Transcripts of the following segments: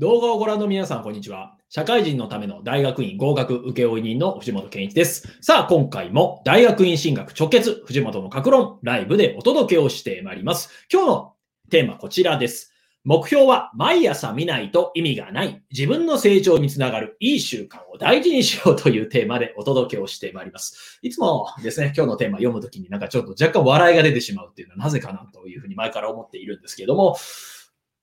動画をご覧の皆さん、こんにちは。社会人のための大学院合格請負人の藤本健一です。さあ、今回も大学院進学直結、藤本の格論、ライブでお届けをしてまいります。今日のテーマ、こちらです。目標は毎朝見ないと意味がない。自分の成長につながるいい習慣を大事にしようというテーマでお届けをしてまいります。いつもですね、今日のテーマ読むときになんかちょっと若干笑いが出てしまうっていうのはなぜかなというふうに前から思っているんですけれども、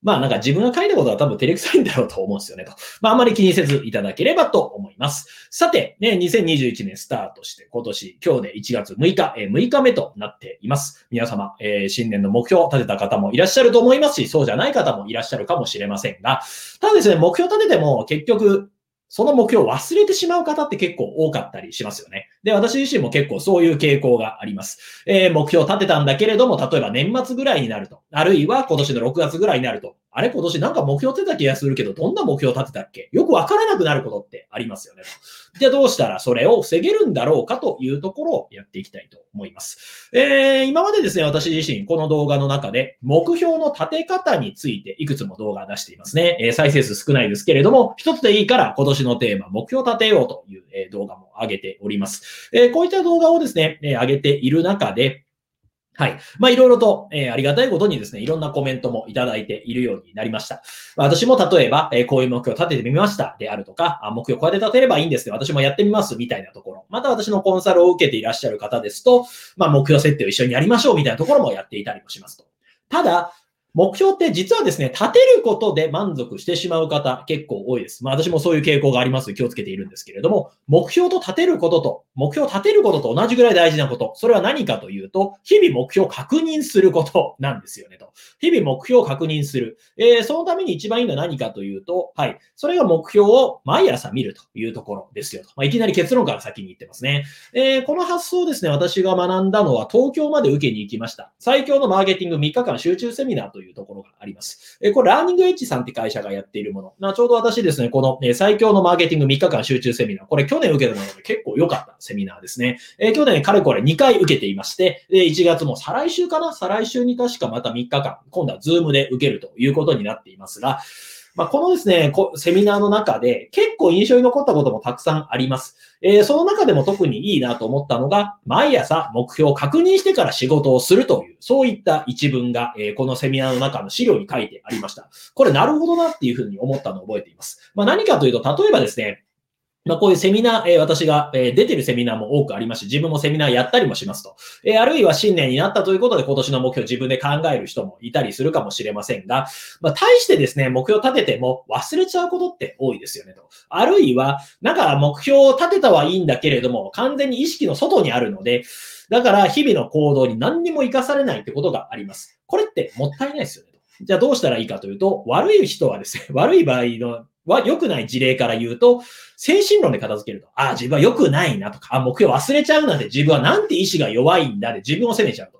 まあなんか自分が書いたことは多分照れくさいんだろうと思うんですよねと。まああまり気にせずいただければと思います。さて、ね、2021年スタートして今年、今日で1月6日、えー6日目となっています。皆様、えー新年の目標を立てた方もいらっしゃると思いますし、そうじゃない方もいらっしゃるかもしれませんが、ただですね、目標立てても結局、その目標を忘れてしまう方って結構多かったりしますよね。で、私自身も結構そういう傾向があります。えー目標を立てたんだけれども、例えば年末ぐらいになると、あるいは今年の6月ぐらいになると、あれ今年なんか目標立てた気がするけど、どんな目標立てたっけ？よくわからなくなることってありますよね。じゃあどうしたらそれを防げるんだろうかというところをやっていきたいと思います。えー今までですね、私自身この動画の中で目標の立て方についていくつも動画出していますね。えー再生数少ないですけれども、一つでいいから今年のテーマ、目標立てようという、動画も上げております。えーこういった動画をですね、上げている中で、はい。まあ、いろいろと、えーありがたいことにですね、いろんなコメントもいただいているようになりました。私も例えば、えーこういう目標を立ててみましたであるとか、あ目標こうやって立てればいいんですけど。私もやってみますみたいなところ。また私のコンサルを受けていらっしゃる方ですと、まあ、目標設定を一緒にやりましょうみたいなところもやっていたりもしますと。ただ、目標って実はですね、立てることで満足してしまう方結構多いです。まあ私もそういう傾向があります気をつけているんですけれども、目標と立てることと、目標を立てることと同じぐらい大事なこと、それは何かというと、日々目標を確認することなんですよねと。日々目標を確認する。えーそのために一番いいのは何かというと、はい。それが目標を毎朝見るというところですよと。まあ、いきなり結論から先に言ってますね。えーこの発想ですね、私が学んだのは東京まで受けに行きました。最強のマーケティング3日間集中セミナーというというところがあります。えこれ、ラーニングエッジさんって会社がやっているもの。な、ちょうど私ですね、この、え最強のマーケティング3日間集中セミナー。これ去年受けたので結構良かったセミナーですね。え去年かれこれ2回受けていまして、で、1月も再来週かな？再来週に確かまた3日間、今度は Zoom で受けるということになっていますが、まあ、このですね、セミナーの中で結構印象に残ったこともたくさんあります。えーその中でも特にいいなと思ったのが、毎朝目標を確認してから仕事をするという、そういった一文が、えーこのセミナーの中の資料に書いてありました。これなるほどなっていうふうに思ったのを覚えています。まあ、何かというと、例えばですね、まあ、こういうセミナー、えー私が、えー出てるセミナーも多くありますし、自分もセミナーやったりもしますと。えーあるいは新年になったということで今年の目標を自分で考える人もいたりするかもしれませんが、まあ、対してですね、目標を立てても忘れちゃうことって多いですよねと。あるいは、なんか目標を立てたはいいんだけれども、完全に意識の外にあるので、だから日々の行動に何にも活かされないってことがあります。これってもったいないですよねと。じゃあどうしたらいいかというと、悪い人はですね、悪い場合のは良くない事例から言うと、精神論で片付けると、ああ、自分は良くないなとか、あ目標忘れちゃうなんて自分はなんて意志が弱いんだで自分を責めちゃうと。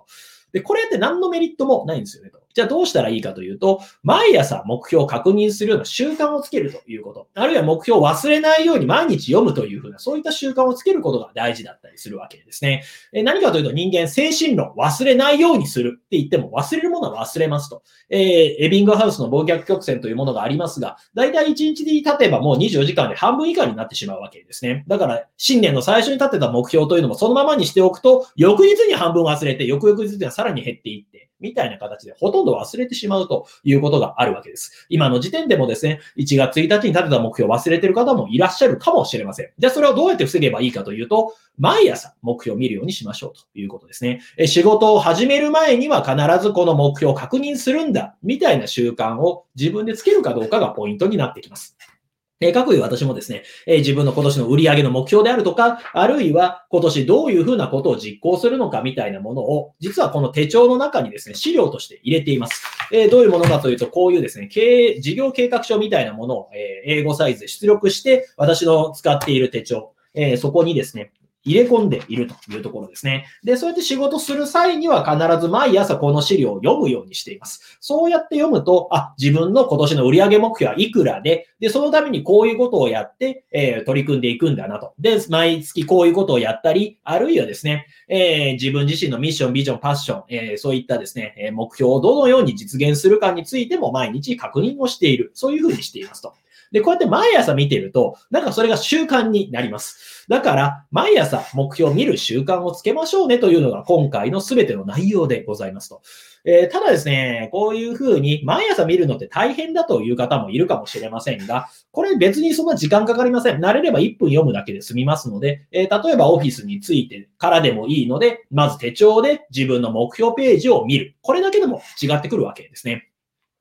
で、これって何のメリットもないんですよねと。じゃあどうしたらいいかというと、毎朝目標を確認するような習慣をつけるということ。あるいは目標を忘れないように毎日読むというふうな、そういった習慣をつけることが大事だったりするわけですね。え何かというと人間精神論、忘れないようにするって言っても忘れるものは忘れますと。えーエビングハウスの忘却曲線というものがありますが、だいたい1日で経てばもう24時間で半分以下になってしまうわけですね。だから、新年の最初に立てた目標というのもそのままにしておくと、翌日に半分忘れて、翌々日にはさらに減っていって、みたいな形でほとんど忘れてしまうということがあるわけです。今の時点でもですね、1月1日に立てた目標を忘れてる方もいらっしゃるかもしれません。じゃあそれをどうやって防げばいいかというと、毎朝目標を見るようにしましょうということですね。え仕事を始める前には必ずこの目標を確認するんだ、みたいな習慣を自分でつけるかどうかがポイントになってきます。えー、各位私もですね、え自分の今年の売り上げの目標であるとか、あるいは今年どういうふうなことを実行するのかみたいなものを、実はこの手帳の中にですね、資料として入れています。えどういうものかというと、こういうですね、経営、事業計画書みたいなものを、え英語サイズで出力して、私の使っている手帳、えそこにですね、入れ込んでいるというところですね。で、そうやって仕事する際には必ず毎朝この資料を読むようにしています。そうやって読むと、あ、自分の今年の売上目標はいくらで、で、そのためにこういうことをやって、えー、取り組んでいくんだなと。で、毎月こういうことをやったり、あるいはですね、えー、自分自身のミッション、ビジョン、パッション、えー、そういったですね、目標をどのように実現するかについても毎日確認をしている。そういうふうにしていますと。で、こうやって毎朝見てると、なんかそれが習慣になります。だから、毎朝目標を見る習慣をつけましょうねというのが今回の全ての内容でございますと。えー、ただですね、こういうふうに毎朝見るのって大変だという方もいるかもしれませんが、これ別にそんな時間かかりません。慣れれば1分読むだけで済みますので、えー、例えばオフィスについてからでもいいので、まず手帳で自分の目標ページを見る。これだけでも違ってくるわけですね。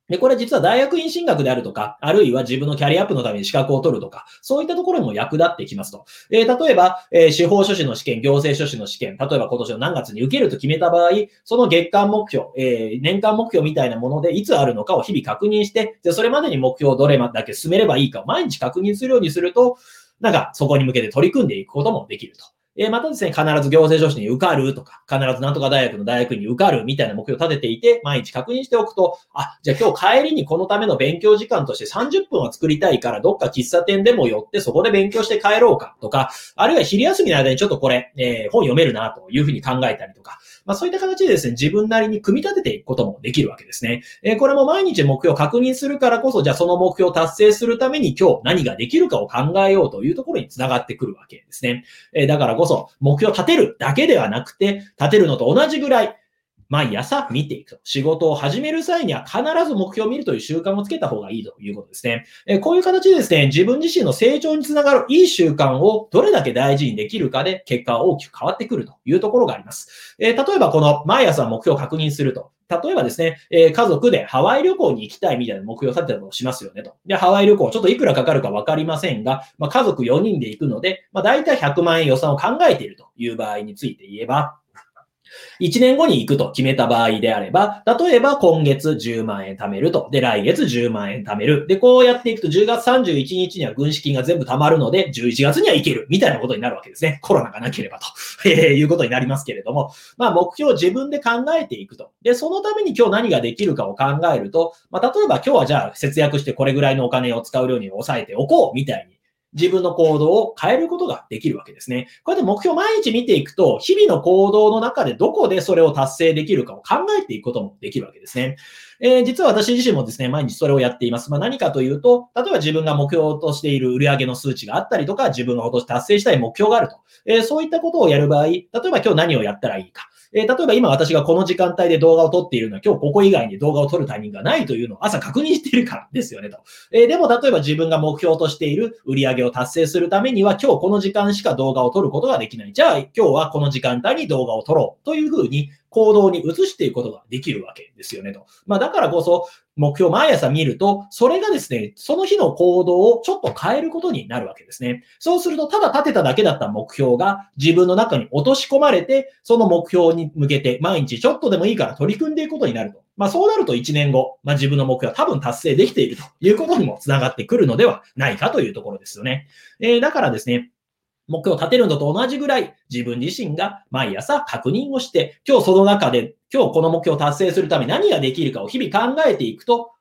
で、これ実は大学院進学であるとか、あるいは自分のキャリアアップのために資格を取るとか、そういったところにも役立ってきますと。えー、例えば、えー、司法書士の試験、行政書士の試験、例えば今年の何月に受けると決めた場合、その月間目標、えー、年間目標みたいなものでいつあるのかを日々確認して、で、それまでに目標をどれだけ進めればいいかを毎日確認するようにすると、なんかそこに向けて取り組んでいくこともできると。えまたですね、必ず行政書士に受かるとか、必ずなんとか大学の大学に受かるみたいな目標を立てていて、毎日確認しておくと、あ、じゃあ今日帰りにこのための勉強時間として30分は作りたいから、どっか喫茶店でも寄ってそこで勉強して帰ろうかとか、あるいは昼休みの間にちょっとこれ、えー、本読めるなというふうに考えたりとか、まあそういった形でですね、自分なりに組み立てていくこともできるわけですね。えー、これも毎日目標を確認するからこそ、じゃあその目標を達成するために今日何ができるかを考えようというところにつながってくるわけですね。えー、だからこそ、目標を立てるだけではなくて、立てるのと同じぐらい、毎朝見ていくと。仕事を始める際には必ず目標を見るという習慣をつけた方がいいということですね。えこういう形でですね、自分自身の成長につながるいい習慣をどれだけ大事にできるかで結果は大きく変わってくるというところがあります。え例えばこの毎朝目標を確認すると。例えばですね、え家族でハワイ旅行に行きたいみたいな目標を立てたとしますよねと。で、ハワイ旅行、ちょっといくらかかるかわかりませんが、まあ、家族4人で行くので、まあ、大体100万円予算を考えているという場合について言えば、1年後に行くと決めた場合であれば、例えば今月10万円貯めると。で、来月10万円貯める。で、こうやっていくと10月31日には軍資金が全部貯まるので、11月には行ける。みたいなことになるわけですね。コロナがなければと、え、いうことになりますけれども、まあ目標を自分で考えていくと。で、そのために今日何ができるかを考えると、まあ例えば今日はじゃあ節約してこれぐらいのお金を使う量に抑えておこうみたいに自分の行動を変えることができるわけですね。こうやって目標を毎日見ていくと、日々の行動の中でどこでそれを達成できるかを考えていくこともできるわけですね。えー、実は私自身もですね、毎日それをやっています。まあ、何かというと、例えば自分が目標としている売上の数値があったりとか、自分が今年達成したい目標があると。えー、そういったことをやる場合、例えば今日何をやったらいいか。えー、例えば今私がこの時間帯で動画を撮っているのは今日ここ以外に動画を撮るタイミングがないというのを朝確認しているからですよねと。えー、でも例えば自分が目標としている売り上げを達成するためには今日この時間しか動画を撮ることができない。じゃあ今日はこの時間帯に動画を撮ろうというふうに行動に移していくことができるわけですよねと。まあだからこそ目標を毎朝見ると、それがですね、その日の行動をちょっと変えることになるわけですね。そうすると、ただ立てただけだった目標が自分の中に落とし込まれて、その目標に向けて毎日ちょっとでもいいから取り組んでいくことになると。まあそうなると1年後、まあ自分の目標は多分達成できているということにもつながってくるのではないかというところですよね。えー、だからですね、目標を立てるのと同じぐらい自分自身が毎朝確認をして、今日その中で、今日この目標を達成するために何ができるかを日々考えていくと、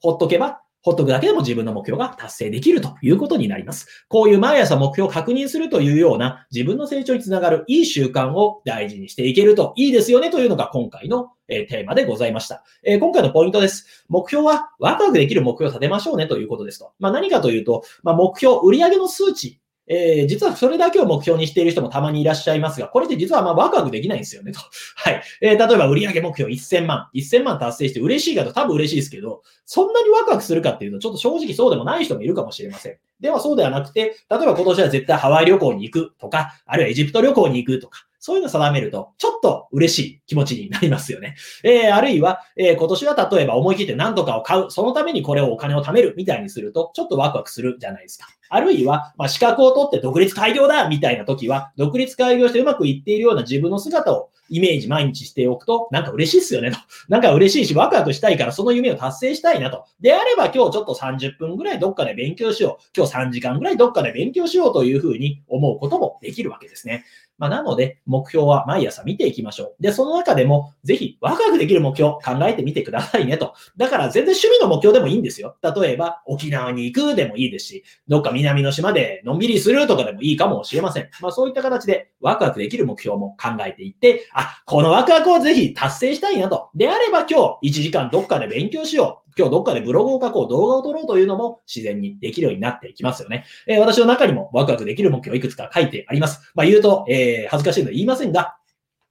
ほっとけば、ほっとくだけでも自分の目標が達成できるということになります。こういう毎朝目標を確認するというような自分の成長につながるいい習慣を大事にしていけるといいですよねというのが今回のテーマでございました。え今回のポイントです。目標はワクワクできる目標を立てましょうねということですと。まあ、何かというと、まあ、目標、売上の数値えー、実はそれだけを目標にしている人もたまにいらっしゃいますが、これって実はまあワクワクできないんですよねと。はい。えー、例えば売上目標1000万。1000万達成して嬉しいかと多分嬉しいですけど、そんなにワクワクするかっていうと、ちょっと正直そうでもない人もいるかもしれません。ではそうではなくて、例えば今年は絶対ハワイ旅行に行くとか、あるいはエジプト旅行に行くとか、そういうのを定めると、ちょっと嬉しい気持ちになりますよね。えー、あるいは、えー、今年は例えば思い切って何とかを買う、そのためにこれをお金を貯めるみたいにすると、ちょっとワクワクするじゃないですか。あるいは、まあ、資格を取って独立開業だみたいな時は、独立開業してうまくいっているような自分の姿をイメージ毎日しておくと、なんか嬉しいっすよねと。なんか嬉しいし、ワクワクしたいからその夢を達成したいなと。であれば今日ちょっと30分ぐらいどっかで勉強しよう。今日3時間ぐらいどっかで勉強しようというふうに思うこともできるわけですね。まあ、なので、目標は毎朝見ていきましょう。で、その中でも、ぜひ、ワクワクできる目標、考えてみてくださいねと。だから、全然趣味の目標でもいいんですよ。例えば、沖縄に行くでもいいですし、どっか南の島でのんびりするとかでもいいかもしれません。まあ、そういった形で、ワクワクできる目標も考えていって、あ、このワクワクをぜひ達成したいなと。であれば、今日、1時間どっかで勉強しよう。今日どっかでブログを書こう、動画を撮ろうというのも自然にできるようになっていきますよね。えー、私の中にもワクワクできる目標いくつか書いてあります。まあ言うと、えー、恥ずかしいので言いませんが、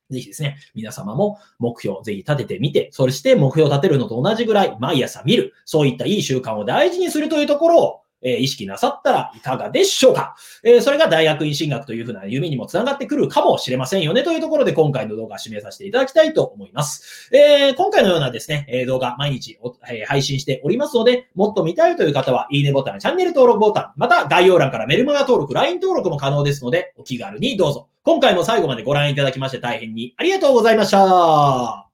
ぜひですね、皆様も目標をぜひ立ててみて、そして目標を立てるのと同じぐらい毎朝見る、そういったいい習慣を大事にするというところをえ意識なさったらいかがでしょうか？えそれが大学院進学というふうな夢にもつながってくるかもしれませんよねというところで今回の動画を締めさせていただきたいと思います。え、今回のようなですね、え動画毎日え配信しておりますので、もっと見たいという方は、いいねボタン、チャンネル登録ボタン、また概要欄からメルマガ登録、LINE 登録も可能ですので、お気軽にどうぞ。今回も最後までご覧いただきまして大変にありがとうございました。